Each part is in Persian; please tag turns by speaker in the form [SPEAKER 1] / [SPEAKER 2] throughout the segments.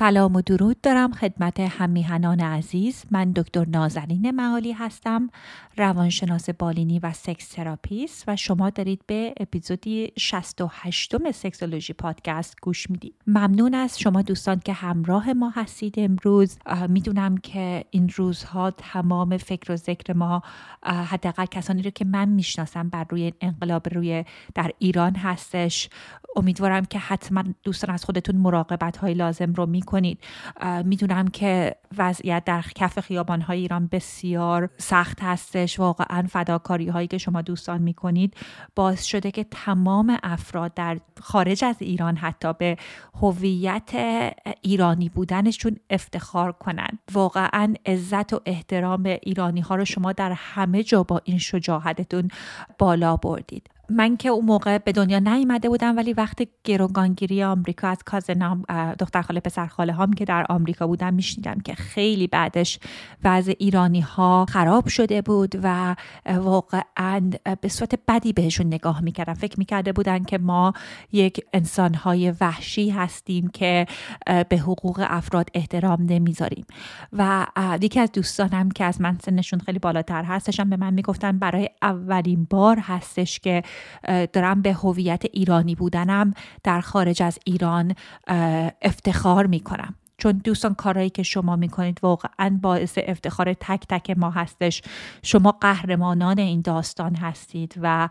[SPEAKER 1] سلام و درود دارم خدمت هم‌میهنان عزیز. من دکتر نازنین معالی هستم روانشناس بالینی و sex therapist و شما دارید به اپیزودی 68 م Sexology Podcast گوش می‌دید. ممنون از شما دوستان که همراه ما هستید. امروز می‌دونم که این روزها تمام فکر و ذکر ما حداقل کسانی رو که من می‌شناسم بر روی انقلاب روی در ایران هستش. امیدوارم که حتما دوستان از خودتون مراقبت های لازم رو می‌کنید. می‌دونم که وضعیت در کف خیابان های ایران بسیار سخت هستش. واقعا فداکاری هایی که شما دوستان می‌کنید باعث شده که تمام افراد در خارج از ایران حتی به هویت ایرانی بودنشون افتخار کنند. واقعا عزت و احترام ایرانی ها رو شما در همه جا با این شجاعتتون بالا بردید. من که اون موقع به دنیا نیامده بودم ولی وقتی گروگانگیری آمریکا از کازنام دختر خاله پسر خاله هم که در آمریکا بودم میشنیدم که خیلی بعدش وضع ایرانی ها خراب شده بود و واقعا به صورت بدی بهشون نگاه می‌کردم. فکر می‌کرده بودن که ما یک انسان های وحشی هستیم که به حقوق افراد احترام نمی‌ذاریم. و یکی از دوستانم که از من سنشون خیلی بالاتر هستشم به من می‌گفتن برای اولین بار هستش که دارم به هویت ایرانی بودنم در خارج از ایران افتخار می‌کنم. چون دوستان کارهایی که شما می‌کنید واقعا باعث افتخار تک تک ما هستش. شما قهرمانان این داستان هستید و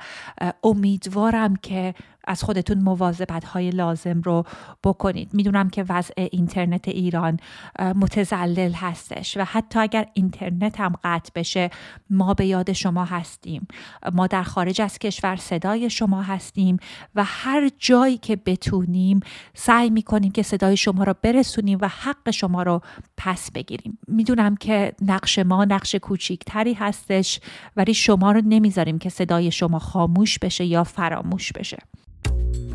[SPEAKER 1] امیدوارم که از خودتون مواظبت های لازم رو بکنید. می‌دونم که وضع اینترنت ایران متزلل هستش و حتی اگر اینترنت هم قطع بشه ما به یاد شما هستیم. ما در خارج از کشور صدای شما هستیم و هر جایی که بتونیم سعی می‌کنیم که صدای شما رو برسونیم و حق شما رو پس بگیریم. می‌دونم که نقش ما نقش کوچیکتری هستش ولی شما رو نمی‌ذاریم که صدای شما خاموش بشه یا فراموش بشه. Thank you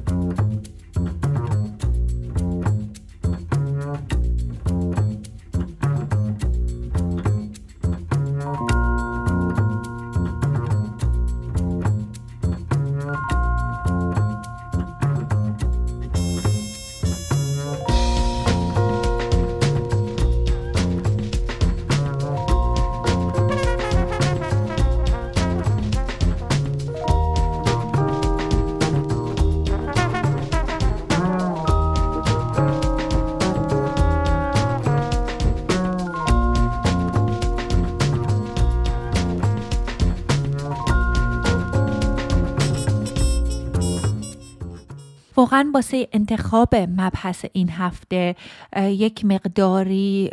[SPEAKER 1] واقعا واسه انتخاب مبحث این هفته یک مقداری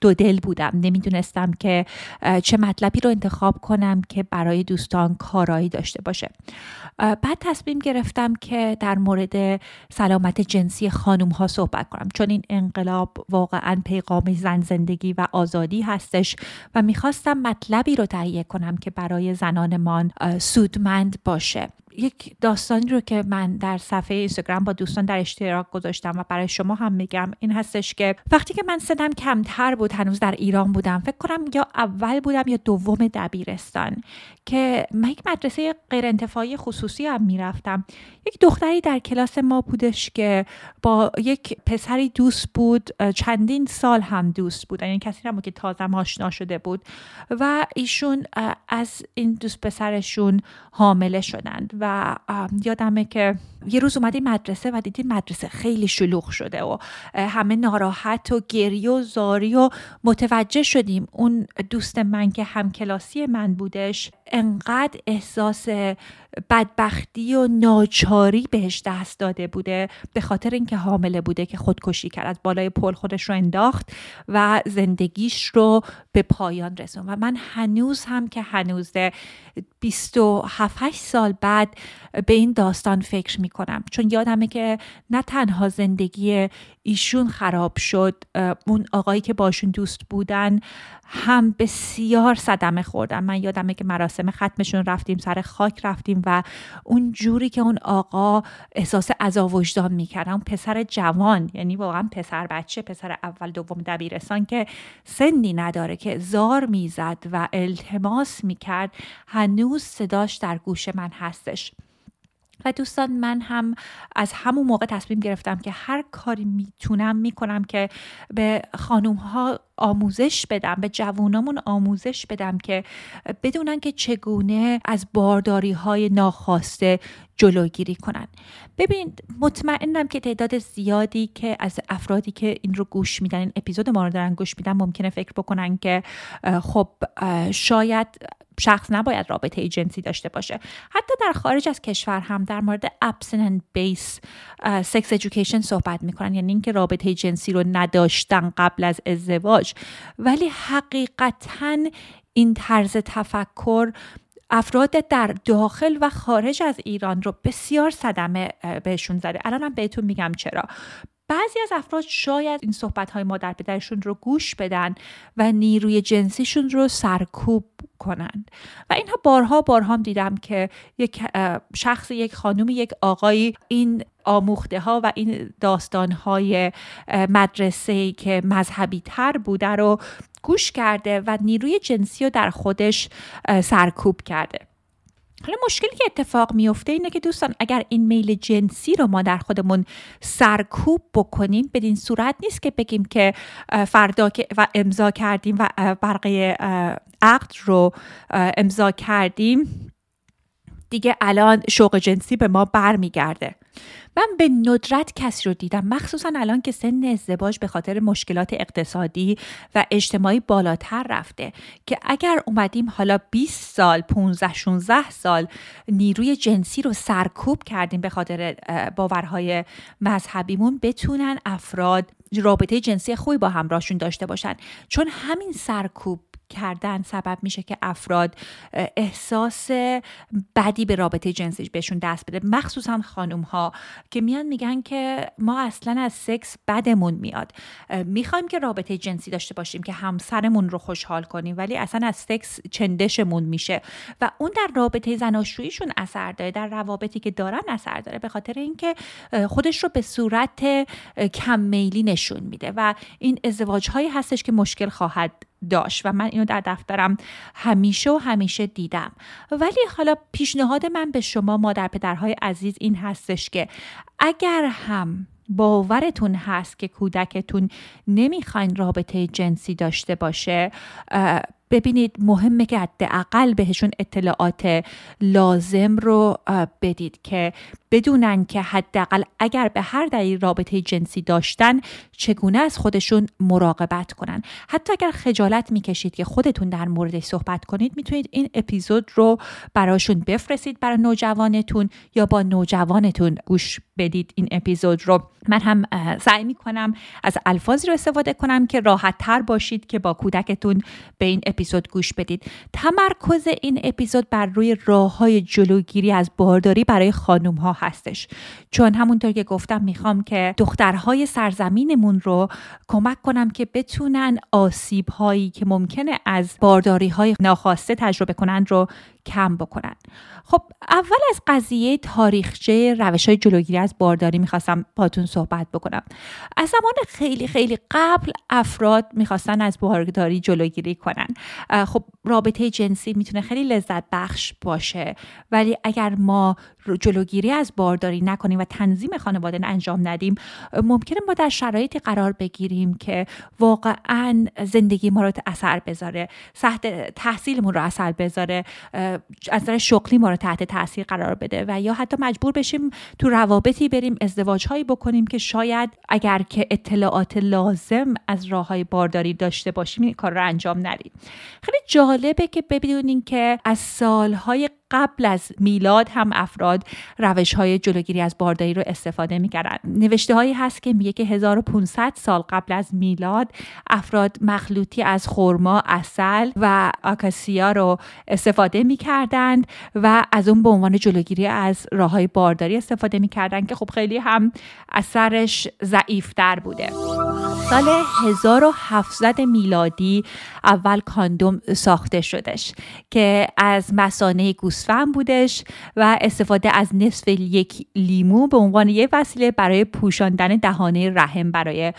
[SPEAKER 1] دو دل بودم. نمی‌دونستم که چه مطلبی رو انتخاب کنم که برای دوستان کارایی داشته باشه. بعد تصمیم گرفتم که در مورد سلامت جنسی خانوم ها صحبت کنم. چون این انقلاب واقعا پیغام زن زندگی و آزادی هستش و می‌خواستم مطلبی رو تهیه کنم که برای زنانمان سودمند باشه. یک داستانی رو که من در صفحه اینستاگرام با دوستان در اشتراک گذاشتم و برای شما هم میگم این هستش که وقتی که من سنم کمتر بود هنوز در ایران بودم فکر کنم یا اول بودم یا دوم دبیرستان که من یک مدرسه غیر انتفاعی خصوصی هم می‌رفتم. یک دختری در کلاس ما بودش که با یک پسری دوست بود چندین سال هم دوست بود یعنی کسی نبود که تازه آشنا شده بود و ایشون از این دوست پسرشون حامله شدند و یادمه که یه روز اومدیم مدرسه و دیدیم مدرسه خیلی شلوغ شده و همه ناراحت و گریه و زاری و متوجه شدیم. اون دوست من که همکلاسی من بودش انقدر احساس بدبختی و ناچاری بهش دست داده بوده به خاطر اینکه حامله بوده که خودکشی کرد از بالای پل خودش رو انداخت و زندگیش رو به پایان رسون و من هنوز هم که هنوز 27 سال بعد به این داستان فکر می‌کنم. چون یادمه که نه تنها زندگی ایشون خراب شد اون آقایی که باشون دوست بودن هم بسیار صدمه خوردم من یادمه که مراسم ختمشون رفتیم سر خاک رفتیم و اون جوری که اون آقا احساس عذا وجدان می‌کرد. اون پسر جوان یعنی واقعا پسر بچه پسر اول دوم دبیرستان که سنی نداره که زار می‌زد و التماس می‌کرد هنوز صداش در گوش من هستش. و دوستان من هم از همون موقع تصمیم گرفتم که هر کاری می‌تونم می‌کنم که به خانوم ها آموزش بدم به جوانامون آموزش بدم که بدونن که چگونه از بارداری های ناخواسته جلوگیری کنن. ببینید مطمئنم که تعداد زیادی که از افرادی که این رو گوش میدن این اپیزود ما رو دارن گوش میدن ممکنه فکر بکنن که خب شاید شخص نباید رابطه جنسی داشته باشه. حتی در خارج از کشور هم در مورد abstinent base sex education صحبت می‌کنن. یعنی اینکه رابطه جنسی رو نداشتن قبل از ازدواج. ولی حقیقتا این طرز تفکر افراد در داخل و خارج از ایران رو بسیار صدمه بهشون زده. الانم بهتون میگم چرا. بعضی از افراد شاید این صحبت های مادر پدرشون رو گوش بدن و نیروی جنسیشون رو سرکوب کنند. و اینها بارها بارها هم دیدم که یک شخص یک خانوم یک آقایی این آموخته ها و این داستان های مدرسه که مذهبی تر بوده رو گوش کرده و نیروی جنسی رو در خودش سرکوب کرده. حالا مشکلی که اتفاق میفته اینه که دوستان اگر این میل جنسی رو ما در خودمون سرکوب بکنیم بدین صورت نیست که بگیم که فردا که و امضا کردیم و برقه عقد رو امضا کردیم دیگه الان شوق جنسی به ما برمیگرده. من به ندرت کسی رو دیدم. مخصوصا الان که سن ازدواج به خاطر مشکلات اقتصادی و اجتماعی بالاتر رفته که اگر اومدیم حالا 20 سال 15 16 سال نیروی جنسی رو سرکوب کردیم به خاطر باورهای مذهبیمون بتونن افراد رابطه جنسی خوبی با همراهشون داشته باشن. چون همین سرکوب کردن سبب میشه که افراد احساس بدی به رابطه جنسی بهشون دست بده. مخصوصا خانم ها که میان میگن که ما اصلا از سکس بدمون میاد. می‌خوایم که رابطه جنسی داشته باشیم که همسرمون رو خوشحال کنیم ولی اصلا از سکس چندشمون میشه. و اون در رابطه زناشوییشون اثر داره در روابطی که دارن اثر داره به خاطر اینکه خودش رو به صورت کم میلی نشون میده. و این ازدواج هایی هستش که مشکل خواهد داشت و من اینو در دفترم همیشه و همیشه دیدم. ولی حالا پیشنهاد من به شما مادر پدرهای عزیز این هستش که اگر هم باورتون هست که کودکتون نمی‌خواین رابطه جنسی داشته باشه ببینید مهمه که حداقل بهشون اطلاعات لازم رو بدید که بدونن که حداقل اگر به هر دلیل رابطه جنسی داشتن چگونه از خودشون مراقبت کنن. حتی اگر خجالت می‌کشید که خودتون در موردش صحبت کنید می‌تونید این اپیزود رو براشون بفرستید برای نوجوانتون یا با نوجوانتون گوش بدید این اپیزود رو. من هم سعی می‌کنم از الفاظی رو استفاده کنم که راحت تر باشید که با کودکتون به این اپیزود گوش بدید. تمرکز این اپیزود بر روی راه های جلوگیری از بارداری برای خانم ها هستش. چون همونطور که گفتم می‌خوام که دخترهای سرزمینمون رو کمک کنم که بتونن آسیب هایی که ممکنه از بارداری های ناخواسته تجربه کنند رو کم بکنن. خب اول از قضیه تاریخچه روش های جلوگیری از بارداری می‌خواستم باتون صحبت بکنم. از زمان خیلی خیلی قبل افراد می‌خواستن از بارداری جلوگیری کنن. خب رابطه جنسی می‌تونه خیلی لذت بخش باشه ولی اگر ما جلوگیری از بارداری نکنیم و تنظیم خانواده انجام ندیم ممکنه ما در شرایطی قرار بگیریم که واقعا زندگی ما رو اثر بذاره سخت تحصیلمون رو اثر بذاره از نظر شغلی ما رو تحت تاثیر قرار بده و یا حتی مجبور بشیم تو روابطی بریم ازدواج هایی بکنیم که شاید اگر که اطلاعات لازم از راه های بارداری داشته باشیم این کار رو انجام ندیم. خیلی جالبه که ببینین که از سالهای قبل از میلاد هم افراد روش های جلوگیری از بارداری رو استفاده می‌کردن. نوشته هایی هست که میگه که 1500 سال قبل از میلاد افراد مخلوطی از خرما اصل و آکاسیا رو استفاده می‌کردند و از اون به عنوان جلوگیری از راه های بارداری استفاده می‌کردند که خب خیلی هم اثرش ضعیفتر بوده. سال 1700 میلادی اول کاندوم ساخته شدش که از مسانه گوسفند بودش و استفاده از نصف یک لیمو به عنوان یک وسیله برای پوشاندن دهانه رحم برای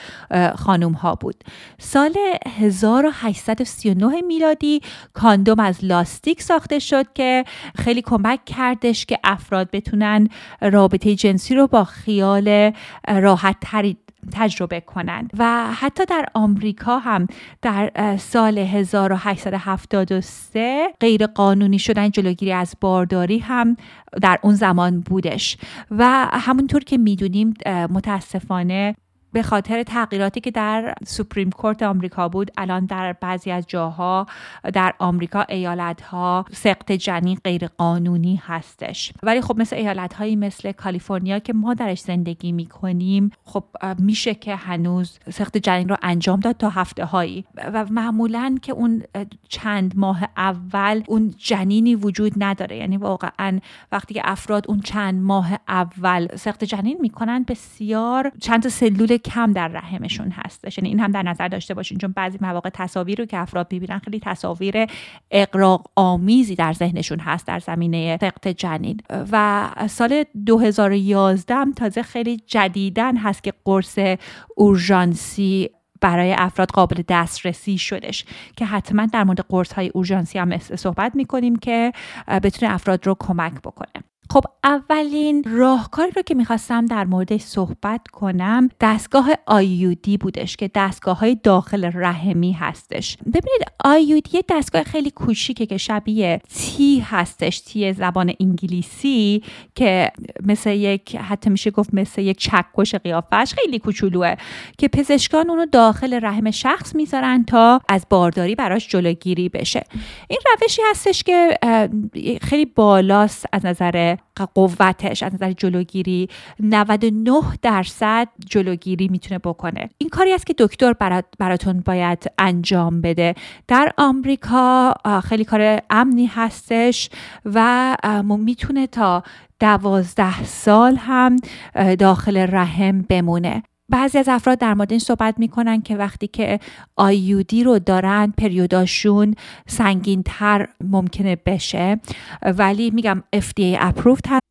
[SPEAKER 1] خانوم ها بود. سال 1839 میلادی کاندوم از لاستیک ساخته شد که خیلی کمک کردش که افراد بتونن رابطه جنسی رو با خیال راحت تری تجربه کنند. و حتی در آمریکا هم در سال 1873 غیر قانونی شدن جلوگیری از بارداری هم در اون زمان بودش. و همونطور که می‌دونیم متاسفانه به خاطر تغییراتی که در سوپریم کورت آمریکا بود الان در بعضی از جاها در آمریکا ایالت ها سقط جنین غیر قانونی هستش. ولی خب مثل ایالت هایی مثل کالیفرنیا که ما درش زندگی می کنیم خب میشه که هنوز سقط جنین رو انجام داد تا هفته هایی و معمولا که اون چند ماه اول اون جنینی وجود نداره. یعنی واقعا وقتی که افراد اون چند ماه اول سقط جنین می‌کنن بسیار چند سلول کم در رحمشون هستش. یعنی این هم در نظر داشته باشین چون بعضی مواقع تصاویر رو که افراد می‌بینن خیلی تصاویر اقراق آمیزی در ذهنشون هست در زمینه سقط جنین. و سال 2011 هم تازه خیلی جدیدن هست که قرص اورژانسی برای افراد قابل دسترسی شدش که حتما در مورد قرص های اورژانسی هم صحبت می‌کنیم که بتونه افراد رو کمک بکنه. خب اولین راهکاری رو که می‌خواستم در موردش صحبت کنم دستگاه آیودی بودش که دستگاه های داخل رحمی هستش. ببینید آیودی یه دستگاه خیلی کوچیکه که شبیه تی هستش تی زبان انگلیسی که مثل یک حتی میشه گفت مثل یک چکش قیافش خیلی کوچولوه که پزشکان اونو داخل رحم شخص می‌ذارن تا از بارداری براش جلوگیری بشه. این روشی هستش که خیلی بالاست از نظر قوتش از نظر جلوگیری 99 درصد جلوگیری می‌تونه بکنه. این کاری است که دکتر براتون باید انجام بده. در آمریکا خیلی کار امنی هستش و می‌تونه تا دوازده سال هم داخل رحم بمونه. بعضی از افراد در مورد این صحبت می‌کنن که وقتی که آیودی رو دارن پریوداشون سنگین تر ممکنه بشه. ولی میگم FDA approved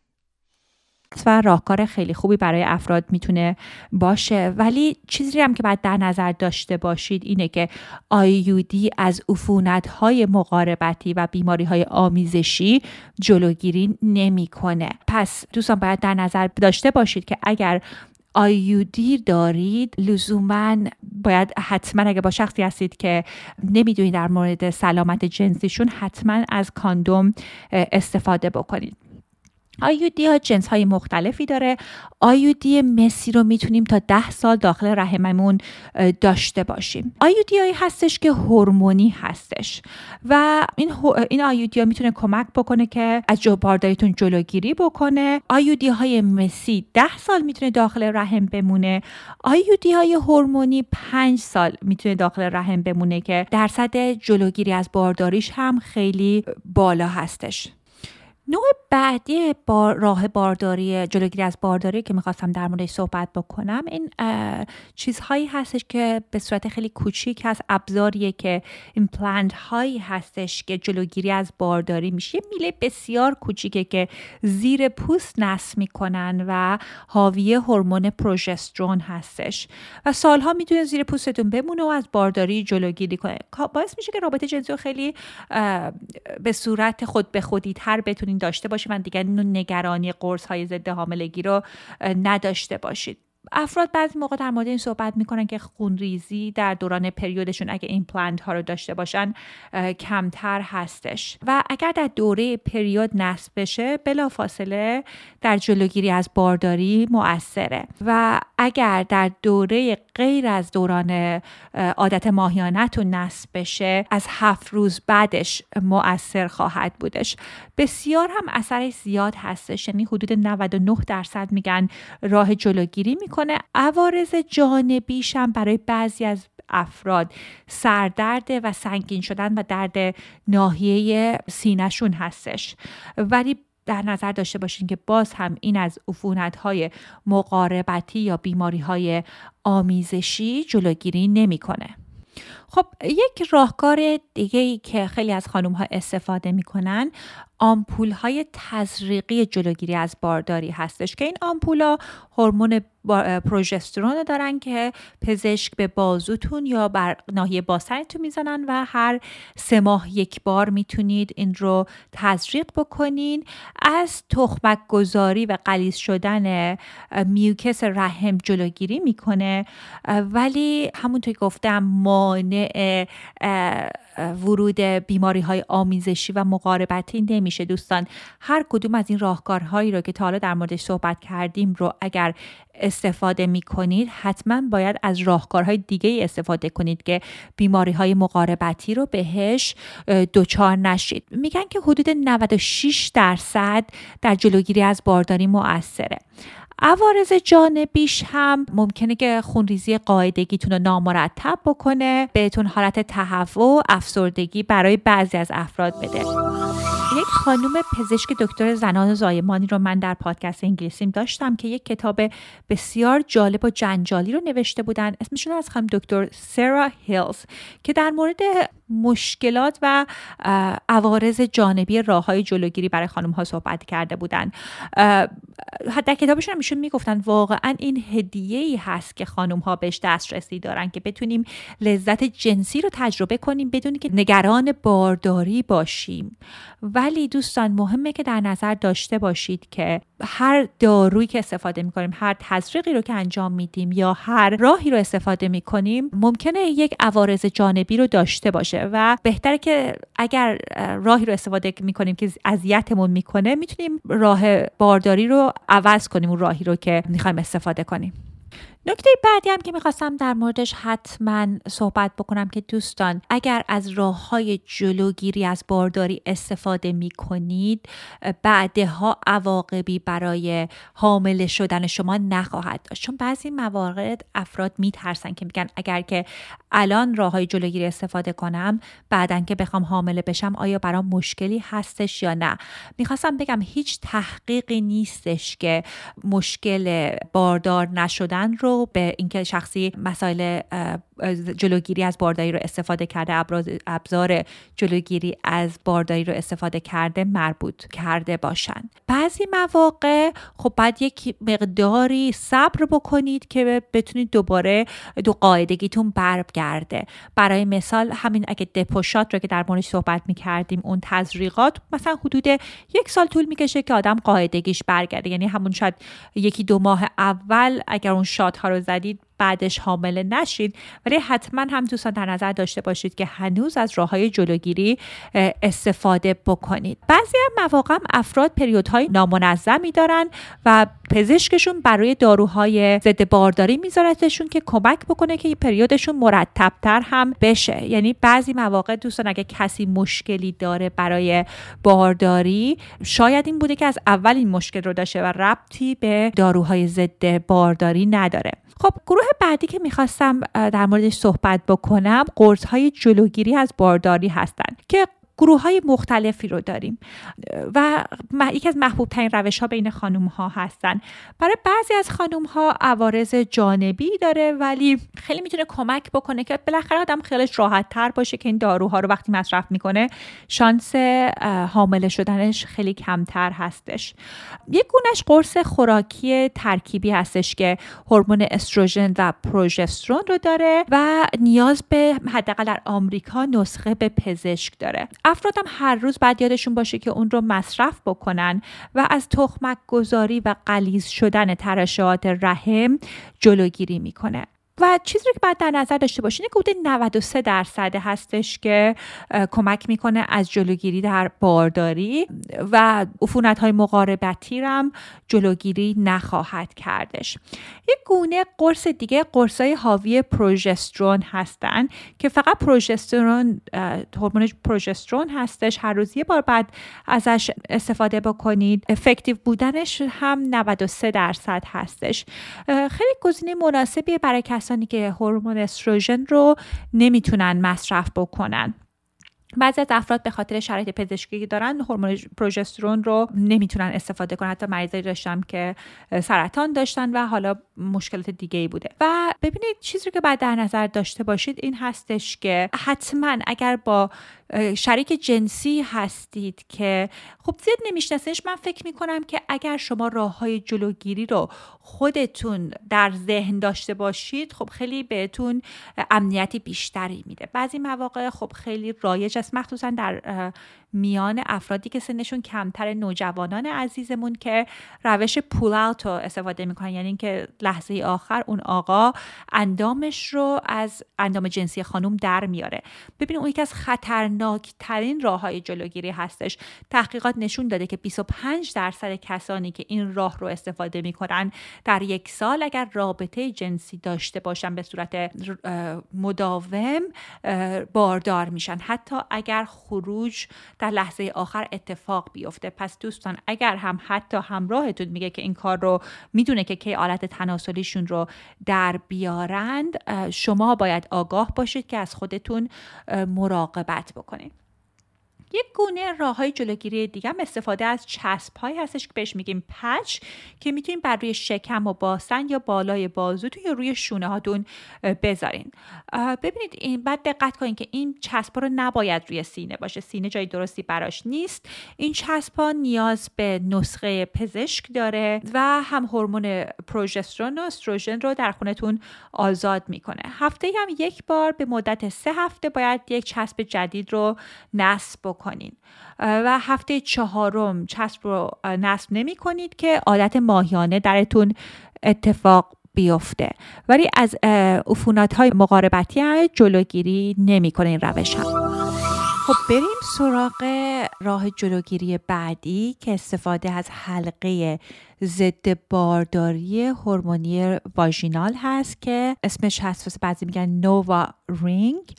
[SPEAKER 2] و راهکار خیلی خوبی برای افراد می‌تونه باشه. ولی چیزی هم که باید در نظر داشته باشید اینه که آیودی از عفونت های مقاربتی و بیماری های آمیزشی جلوگیری نمی‌کنه. پس دوستان باید در نظر داشته باشید که اگر آیودی دارید لزوما باید حتما اگه با شخصی هستید که نمی‌دونید در مورد سلامت جنسیشون حتما از کاندوم استفاده بکنید. آیودی ها جنس های مختلفی داره. آیودی مسی رو می‌تونیم تا ده سال داخل رحممون داشته باشیم. آیودی هایی هستش که هورمونی هستش و این, این آیودی ها می‌تونه کمک بکنه که از بارداریتون جلوگیری بکنه. آیودی های مسی ده سال می‌تونه داخل رحم بمونه. IUD های هورمونی پنج سال می‌تونه داخل رحم بمونه که درصد جلوگیری از بارداریش هم خیلی بالا هستش. نوع بعدی با راه بارداری جلوگیری از بارداری که می‌خواستم در موردش صحبت بکنم این چیزهایی هستش که به صورت خیلی کوچیک هست ابزاریه که ایمپلنت هایی هستش که جلوگیری از بارداری میشه. میله بسیار کوچیکه که زیر پوست نصب می‌کنن و حاوی هورمون پروژسترون هستش. و سالها می‌تونه زیر پوستتون بمونه و از بارداری جلوگیری کنه. باعث میشه که رابطه جنسی خیلی به صورت خود به خودی تر بتونین داشته باشید و دیگر نگرانی قرص های ضد حاملگی رو نداشته باشید افراد بعضی موقع در مورد این صحبت می‌کنن که خونریزی در دوران پریودشون اگه این ها رو داشته باشن کمتر هستش. و اگر در دوره پریود نصب بشه بلا فاصله در جلوگیری از بارداری مؤثره. و اگر در دوره غیر از دوران عادت ماهیانتون نصب بشه از هفت روز بعدش مؤثر خواهد بودش. بسیار هم اثرش زیاد هستش. یعنی حدود 99 درصد میگن راه جلوگیری می‌کنه. عوارض جانبیش هم برای بعضی از افراد سردرد و سنگین شدن و درد ناحیه سینهشون هستش. ولی در نظر داشته باشین که باز هم این از عفونت های مقاربتی یا بیماری های آمیزشی جلوگیری نمی‌کنه. خب یک راهکار دیگه ای که خیلی از خانم ها استفاده می‌کنن آمپول های تزریقی جلوگیری از بارداری هستش که این آمپول ها هورمون پروژسترون دارن که پزشک به بازوتون یا بر ناحیه باسنتون می‌زنن و هر سه ماه یک بار می‌تونید این رو تزریق بکنین. از تخمک گذاری و قلیز شدن میوکس رحم جلوگیری می‌کنه ولی همونطور که گفتم مانع ورود بیماری های آمیزشی و مقاربتی نمیشه دوستان. هر کدوم از این راهکارهایی رو که تا حالا در موردش صحبت کردیم رو اگر استفاده می کنید حتما باید از راهکارهای دیگه استفاده کنید که بیماری های مقاربتی رو بهش دچار نشید. میگن که حدود 96 درصد در جلوگیری از بارداری مؤثره. عوارض جانبیش هم ممکنه که خونریزی قاعدگیتون رو نامرتب بکنه بهتون حالت تهوع افسردگی برای بعضی از افراد بده. یک خانم پزشک دکتر زنان زایمانی رو من در پادکست انگلیسیم داشتم که یک کتاب بسیار جالب و جنجالی رو نوشته بودن. اسمشون از خانم دکتر سرا هیلز که در مورد مشکلات و عوارض جانبی راه های جلوگیری برای خانم ها صحبت کرده بودن. در کتابشون هم می‌گفتن واقعا این هدیه ای هست که خانم ها بهش دسترسی دارن که بتونیم لذت جنسی رو تجربه کنیم بدونی که نگران بارداری باشیم. ولی دوستان مهمه که در نظر داشته باشید که هر دارویی که استفاده می‌کنیم هر تزریقی رو که انجام میدیم یا هر راهی رو استفاده می‌کنیم ممکنه یک عوارض جانبی رو داشته باشه و بهتره که اگر راهی رو استفاده می‌کنیم که اذیتمون می‌کنه می‌تونیم راه بارداری رو عوض کنیم اون راهی رو که می‌خوایم استفاده کنیم. نکته بعدی هم که می‌خواستم در موردش حتما صحبت بکنم که دوستان اگر از راه های جلوگیری از بارداری استفاده می‌کنید بعدها عواقبی برای حامل شدن شما نخواهد داشت. چون بعضی موارد افراد میترسن که میگن اگر که الان راه های جلوگیری استفاده کنم بعدا که بخوام حامله بشم آیا برام مشکلی هستش یا نه؟ می‌خواستم بگم هیچ تحقیقی نیستش که مشکل باردار نشدن رو به اینکه شخصی مسائل جلوگیری از بارداری رو استفاده کرده ابزار جلوگیری از بارداری رو استفاده کرده مربوط کرده باشند بعضی مواقع خب بعد یک مقداری صبر بکنید که بتونید دوباره دو قاعدگیتون برگرده. برای مثال همین اگه دپوشات رو که در موردش صحبت می کردیم اون تزریقات مثلا حدود یک سال طول می‌کشه که آدم قاعدگیش برگرده. یعنی همون شاید یکی دو ماه اول اگر اون شات ها رو زدید بعدش حامله نشید ولی حتما هم دوستان در نظر داشته باشید که هنوز از راه های جلوگیری استفاده بکنید. بعضی هم مواقع افراد پریودهای نامنظمی دارن و پزشکشون برای داروهای ضد بارداری میذارتشون که کمک بکنه که پریودشون مرتبتر هم بشه. یعنی بعضی مواقع دوستان اگه کسی مشکلی داره برای بارداری شاید این بوده که از اول این مشکل رو داشته و ربطی به داروهای ضد بارداری نداره. خب گروه بعدی که می‌خواستم در موردش صحبت بکنم قرص های جلوگیری از بارداری هستند که گروه های مختلفی رو داریم. و یکی از محبوب ترین روش ها بین خانوم ها هستن. برای بعضی از خانوم ها عوارض جانبی داره ولی خیلی می‌تونه کمک بکنه که بالاخره آدم خیالش راحت تر باشه که این داروها رو وقتی مصرف می‌کنه شانس حامله شدنش خیلی کمتر هستش. یک گونش قرص خوراکی ترکیبی هستش که هورمون استروژن و پروژسترون رو داره و نیاز به حداقل در آمریکا نسخه به پزشک داره. افراد هم هر روز بعد یادشون باشه که اون رو مصرف بکنن و از تخمک گذاری و قلیز شدن ترشحات رحم جلوگیری می‌کنه. و چیزی رو که باید در نظر داشته باشین که حدود 93 درصد هستش که کمک می‌کنه از جلوگیری در بارداری و عفونت های مقاربتی هم جلوگیری نخواهد کردش. یک گونه قرص دیگه قرص های حاوی پروژسترون هستن که فقط پروژسترون هورمون پروژسترون هستش. هر روز یه بار بعد ازش استفاده بکنید. افکتیو بودنش هم 93 درصد هستش. خیلی گزینه مناسبیه برای کسانی کسانی که هورمون استروژن رو نمی‌تونن مصرف بکنن. بعضی از افراد به خاطر شرایط پزشکی دارن هورمون پروژسترون رو نمی‌تونن استفاده کنن. حتی مریضایی داشتم که سرطان داشتن و حالا مشکلات دیگه ای بوده. و ببینید چیزی که بعد در نظر داشته باشید این هستش که حتما اگر با شریک جنسی هستید که خب زیاد نمیشناسنش من فکر می‌کنم که اگر شما راه های جلوگیری رو خودتون در ذهن داشته باشید خب خیلی بهتون امنیتی بیشتری میده. بعضی مواقع خب خیلی رایج است. مخصوصا در میان افرادی که سنشون کمتر نوجوانان عزیزمون که روش پول اوت رو استفاده می‌کنن. یعنی اینکه لحظه آخر اون آقا اندامش رو از اندام جنسی خانم در میاره. ببینید اون یکی از خطرناک ترین راه های جلوگیری هستش. تحقیقات نشون داده که 25 درصد کسانی که این راه رو استفاده می‌کنن در یک سال اگر رابطه جنسی داشته باشن به صورت مداوم باردار میشن. حتی اگر خروج در لحظه آخر اتفاق بیفته. پس دوستان اگر هم حتی همراهتون میگه که این کار رو می‌دونه که کی آلت تناسلیشون رو در بیارند شما باید آگاه باشید که از خودتون مراقبت بکنید. یک گونه راه های جلوگیری دیگه هم استفاده از چسب هایی هستش که بهش میگیم پچ که می‌تونیم بر روی شکم و باسن یا بالای بازوتون یا روی شونه هاتون بذارین. ببینید این بعد دقت کنید که این چسب رو نباید روی سینه باشه. سینه جای درستی براش نیست. این چسب ها نیاز به نسخه پزشک داره و هم هورمون پروژسترون و استروژن رو در خونتون آزاد می‌کنه. هفته هم یک بار به مدت سه هفته باید یک چسب جدید رو نصب بکنین و هفته چهارم چسب رو نصب نمی کنید که عادت ماهیانه درتون اتفاق بیفته. ولی از عفونات های مقاربتی جلوگیری نمی‌کنه این روش هم. خب بریم سراغ راه جلوگیری بعدی که استفاده از حلقه ضد بارداری هورمونی واژینال هست که اسمش هست. بعضی میگن NuvaRing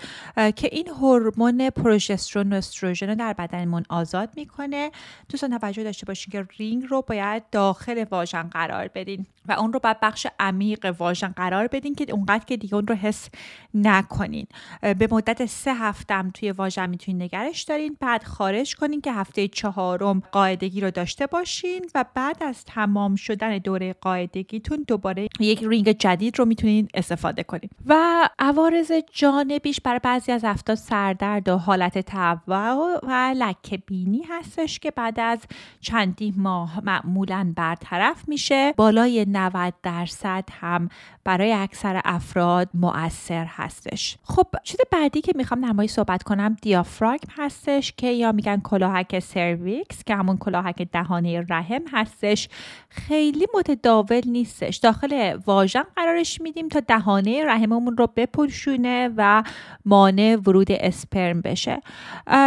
[SPEAKER 2] که این هورمون پروژسترون و استروژن رو در بدنمون آزاد می‌کنه. دوستان توجه داشته باشین که رینگ رو باید داخل واژن قرار بدین و اون رو باید بخش عمیق واژن قرار بدین که اونقدر که دیگه اون رو حس نکنین. به مدت سه هفته توی واژن می‌تونین نگرش دارین. بعد خارج کنین که هفته چهارم قاعدگی رو داشته باشین و بعد از تمام شدن دوره قاعدگیتون دوباره یک رینگ جدید رو می‌تونین استفاده کنین. و عوارض جانبیش برای بعضی از افراد سردرد و حالت تهوع و لکه بینی هستش که بعد از چندی ماه معمولا برطرف میشه. بالای 90 درصد هم برای اکثر افراد مؤثر هستش. خب چیز بعدی که می‌خوام در صحبت کنم دیافراگم هستش که یا میگن کلاهک سرویکس که همون کلاهک دهانه رحم هستش. خیلی متداول نیستش. داخل واژن قرارش میدیم تا دهانه رحممون رو بپوشونه و مانع ورود اسپرم بشه.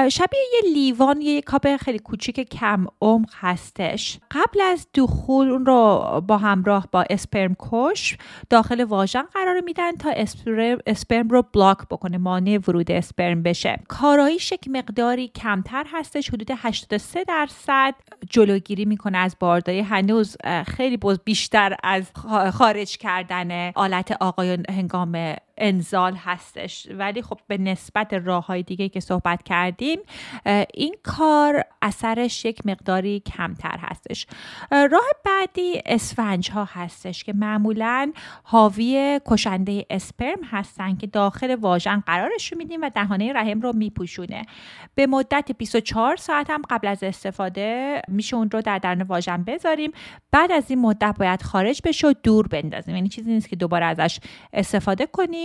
[SPEAKER 2] شبیه یه لیوان یه کاپ خیلی کوچیک کم عمق هستش. قبل از دخول اون رو با همراه با اسپرم کش داخل واژن قرار میدن تا اسپرم, اسپرم رو بلاک بکنه مانع ورود اسپرم بشه. کاراییش یک مقداری کمتر هستش حدود 83 درصد جلوگیری می‌کنه از بارداری. هنوز خیلی بیشتر از خارج کردن آلت آقایان هنگام انزال هستش. ولی خب به نسبت راه های دیگه که صحبت کردیم این کار اثرش یک مقداری کمتر هستش. راه بعدی اسفنج ها هستش که معمولا حاوی کشنده اسپرم هستن که داخل واژن قرارش رو میدیم و دهانه رحم رو میپوشونه. به مدت 24 ساعت هم قبل از استفاده میشه اون رو در درون واژن بذاریم. بعد از این مدت باید خارج بشه و دور بندازیم. یعنی چیزی نیست که دوباره ازش استفاده کنیم.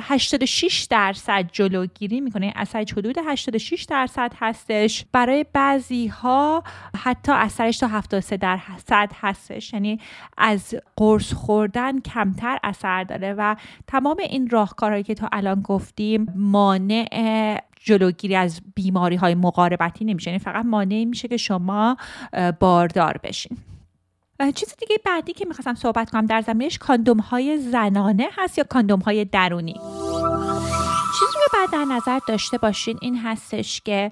[SPEAKER 2] 86 درصد جلوگیری می‌کنه. اثرش حدود 86 درصد هستش. برای بعضی ها حتی اثرش تا 73 درصد هستش. یعنی از قرص خوردن کمتر اثر داره و تمام این راهکارهایی که تا الان گفتیم مانع جلوگیری از بیماری های مقاربتی نمیشه. یعنی فقط مانع میشه که شما باردار بشین. چیز دیگه بعدی که می‌خواستم صحبت کنم در زمینش کاندوم های زنانه هست یا کاندوم های درونی؟ چیزی که بعد در نظر داشته باشین این هستش که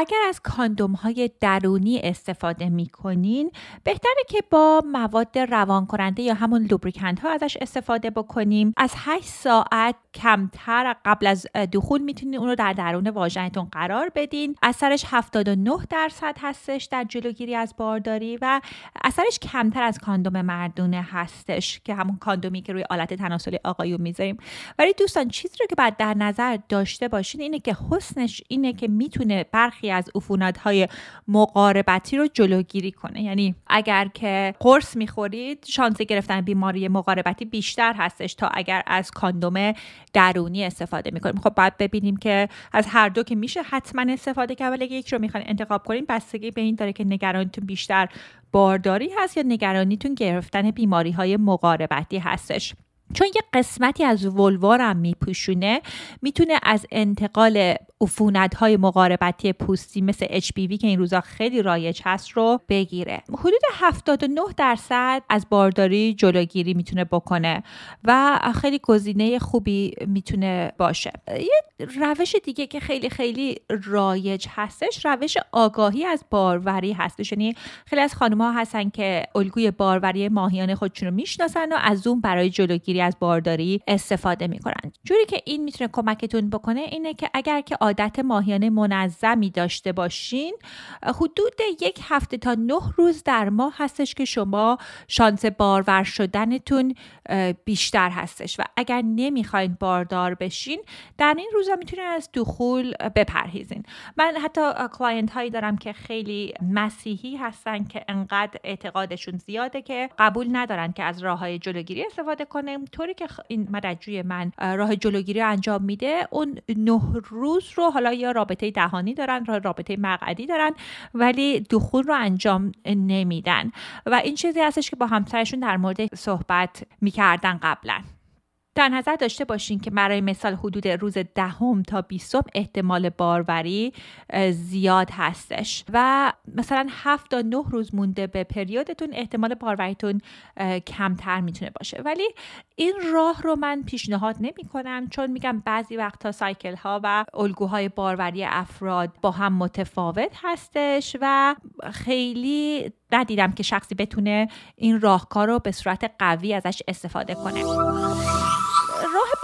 [SPEAKER 2] اگر از کاندوم های درونی استفاده می کنین بهتره که با مواد روان کننده یا همون لوبریکند ها ازش استفاده بکنیم. از 8 ساعت کمتر قبل از دخول می‌تونید اون رو در درون واژنتون قرار بدین. اثرش 79 درصد هستش در جلوگیری از بارداری و اثرش کمتر از کاندوم مردونه هستش که همون کاندومی که روی آلت تناسلی آقایون می‌ذاریم. ولی دوستان چیزی رو که باید در نظر داشته باشین اینه که حسنش اینه که می‌تونه برخی از عفونت های مقاربتی رو جلوگیری کنه. یعنی اگر که قرص می‌خورید شانس گرفتن بیماری مقاربتی بیشتر هستش تا اگر از کاندوم درونی استفاده می‌کنیم. خب باید ببینیم که از هر دو که میشه حتما استفاده کرد ولی یک رو می‌خواین انتخاب کنیم بستگی به این داره که نگرانیتون بیشتر بارداری هست یا نگرانیتون گرفتن بیماری های مقاربتی هستش. چون یه قسمتی از ولوارم میپوشونه می‌تونه از انتقال عفونت های مقاربتی پوستی مثل HPV که این روزا خیلی رایج هست رو بگیره. حدود 79 درصد از بارداری جلوگیری می‌تونه بکنه و خیلی گزینه خوبی می‌تونه باشه. یه روش دیگه که خیلی خیلی رایج هستش روش آگاهی از باروری هستش. یعنی خیلی از خانم ها هستن که الگوی باروری ماهیانه خودشون رو می‌شناسن و از اون برای جلوگیری از بارداری استفاده می‌کنن. جوری که این می‌تونه کمکتون بکنه اینه که اگر که عادت ماهیانه منظمی داشته باشین حدود یک هفته تا نه روز در ماه هستش که شما شانس بارور شدنتون بیشتر هستش و اگر نمی‌خواین باردار بشین در این روزا می‌تونین از دخول بپرهیزین. من حتی client هایی دارم که خیلی مسیحی هستن که انقدر اعتقادشون زیاده که قبول ندارن که از راه های جلوگیری استفاده کنه. طوری که این مددجوی من راه جلوگیری انجام میده اون نه روز رو حالا یا رابطه دهانی دارن رابطه مقعدی دارن ولی دخول رو انجام نمیدن. و این چیزی هستش که با همسرشون در مورد صحبت می‌کردن قبلا. در نظر داشته باشین که برای مثال حدود روز دهم تا بیستم احتمال باروری زیاد هستش. و مثلا هفت تا نه روز مونده به پریودتون احتمال باروریتون کمتر می‌تونه باشه. ولی این راه رو من پیشنهاد نمی کنم چون میگم بعضی وقتا سایکل ها و الگوهای باروری افراد با هم متفاوت هستش و خیلی ندیدم که شخصی بتونه این راهکار رو به صورت قوی ازش استفاده کنه.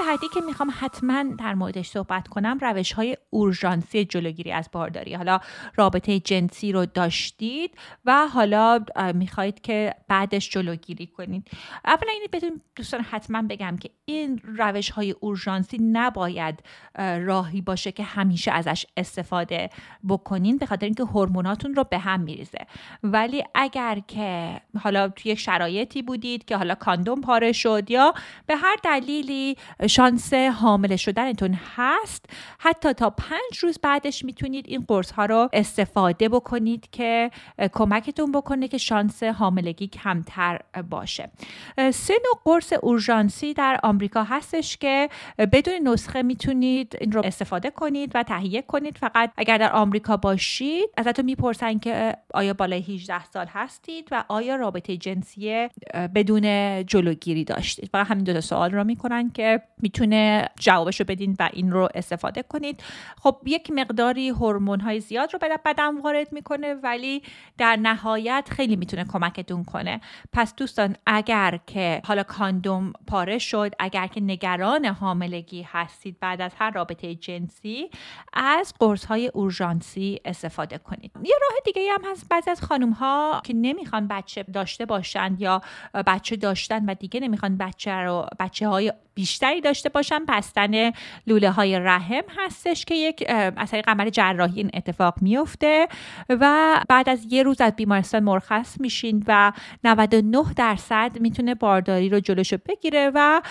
[SPEAKER 2] بعدی که می‌خوام حتما در موردش صحبت کنم روش های اورژانسی جلوگیری از بارداری. حالا رابطه جنسی رو داشتید و حالا می‌خواهید که بعدش جلوگیری کنید. اولا اینی بهتون دوستان حتما بگم که این روش های اورژانسی نباید راهی باشه که همیشه ازش استفاده بکنین به خاطر اینکه هورموناتون رو به هم میریزه. ولی اگر که حالا توی شرایطی بودید که حالا کاندوم پاره شد یا به هر دلیلی شانس حامله شدنتون هست. حتی تا پنج روز بعدش می‌تونید این قرص ها رو استفاده بکنید که کمکتون بکنه که شانس حاملگی کمتر باشه. سه نوع قرص اورژانسی در آمریکا هستش که بدون نسخه می‌تونید این رو استفاده کنید و تهیه کنید. فقط اگر در آمریکا باشید ازتون می‌پرسن که آیا بالای 18 سال هستید و آیا رابطه جنسی بدون جلوگیری داشتید. فقط همین دو تا سوال رو می‌کنن که می‌تونه جوابش رو بدین و این رو استفاده کنید. خب یک مقداری هورمون های زیاد رو به بدن وارد می‌کنه ولی در نهایت خیلی می‌تونه کمکتون کنه. پس دوستان اگر که حالا کاندوم پاره شد اگر که نگران حاملگی هستید بعد از هر رابطه جنسی از قرص های اورژانسی استفاده کنید. یه راه دیگه هم هست. بعضی از خانم ها که نمی‌خوان بچه داشته باشند یا بچه داشتن و دیگه نمی‌خوان بچه رو بچه های بیشتری داشته باشن. بستن لوله های رحم هستش که یک از طریق عمل جراحی این اتفاق میفته و بعد از یه روز از بیمارستان مرخص میشین و 99 درصد می‌تونه بارداری رو جلوشو بگیره و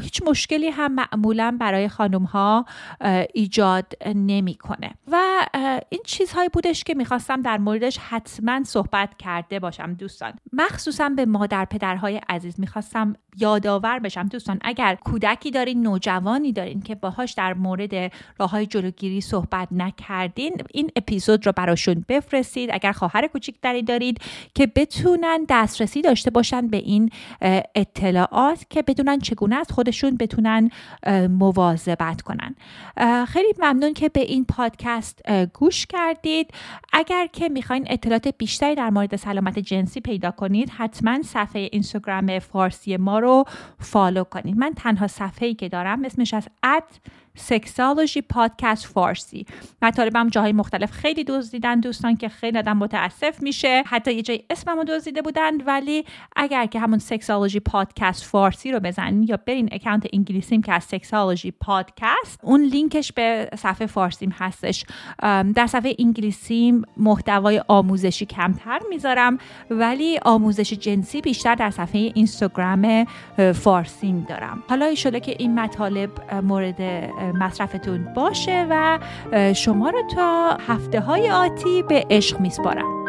[SPEAKER 2] هیچ مشکلی هم معمولا برای خانم ها ایجاد نمی‌کنه. و این چیزهایی بودش که می‌خواستم در موردش حتما صحبت کرده باشم. دوستان مخصوصا به مادر پدرهای عزیز می‌خواستم یادآور بشم. دوستان اگر کودکی دارین نوجوانی دارین که باهاش در مورد راه های جلوگیری صحبت نکردین این اپیزود رو براشون بفرستید. اگر خواهر کوچیکتری دارید که بتونن دسترسی داشته باشن به این اطلاعات که بدونن چگونه از خودشون بتونن مواظبت کنن. خیلی ممنون که به این پادکست گوش کردید. اگر که می‌خواین اطلاعات بیشتری در مورد سلامت جنسی پیدا کنید حتما صفحه اینستاگرام فارسی ما رو follow کنید. من تنها صفحه ای که دارم اسمش از اد Sexology Podcast فارسی. مطالبم جاهای مختلف خیلی دزدیدن دوستان که خیلی آدم متاسف میشه. حتی یه جای اسممو دزدیده بودن ولی اگر که همون سکسالوژی پادکست فارسی رو بزنین یا برین account انگلیسیم که از Sexology Podcast اون لینکش به صفحه فارسیم هستش. در صفحه انگلیسیم محتوای آموزشی کمتر می‌ذارم ولی آموزش جنسی بیشتر در صفحه اینستاگرام فارسیم دارم. حالا ایشالا که این مطالب مورد مصرفتون باشه و شما رو تا هفته های آتی به عشق میسپارم.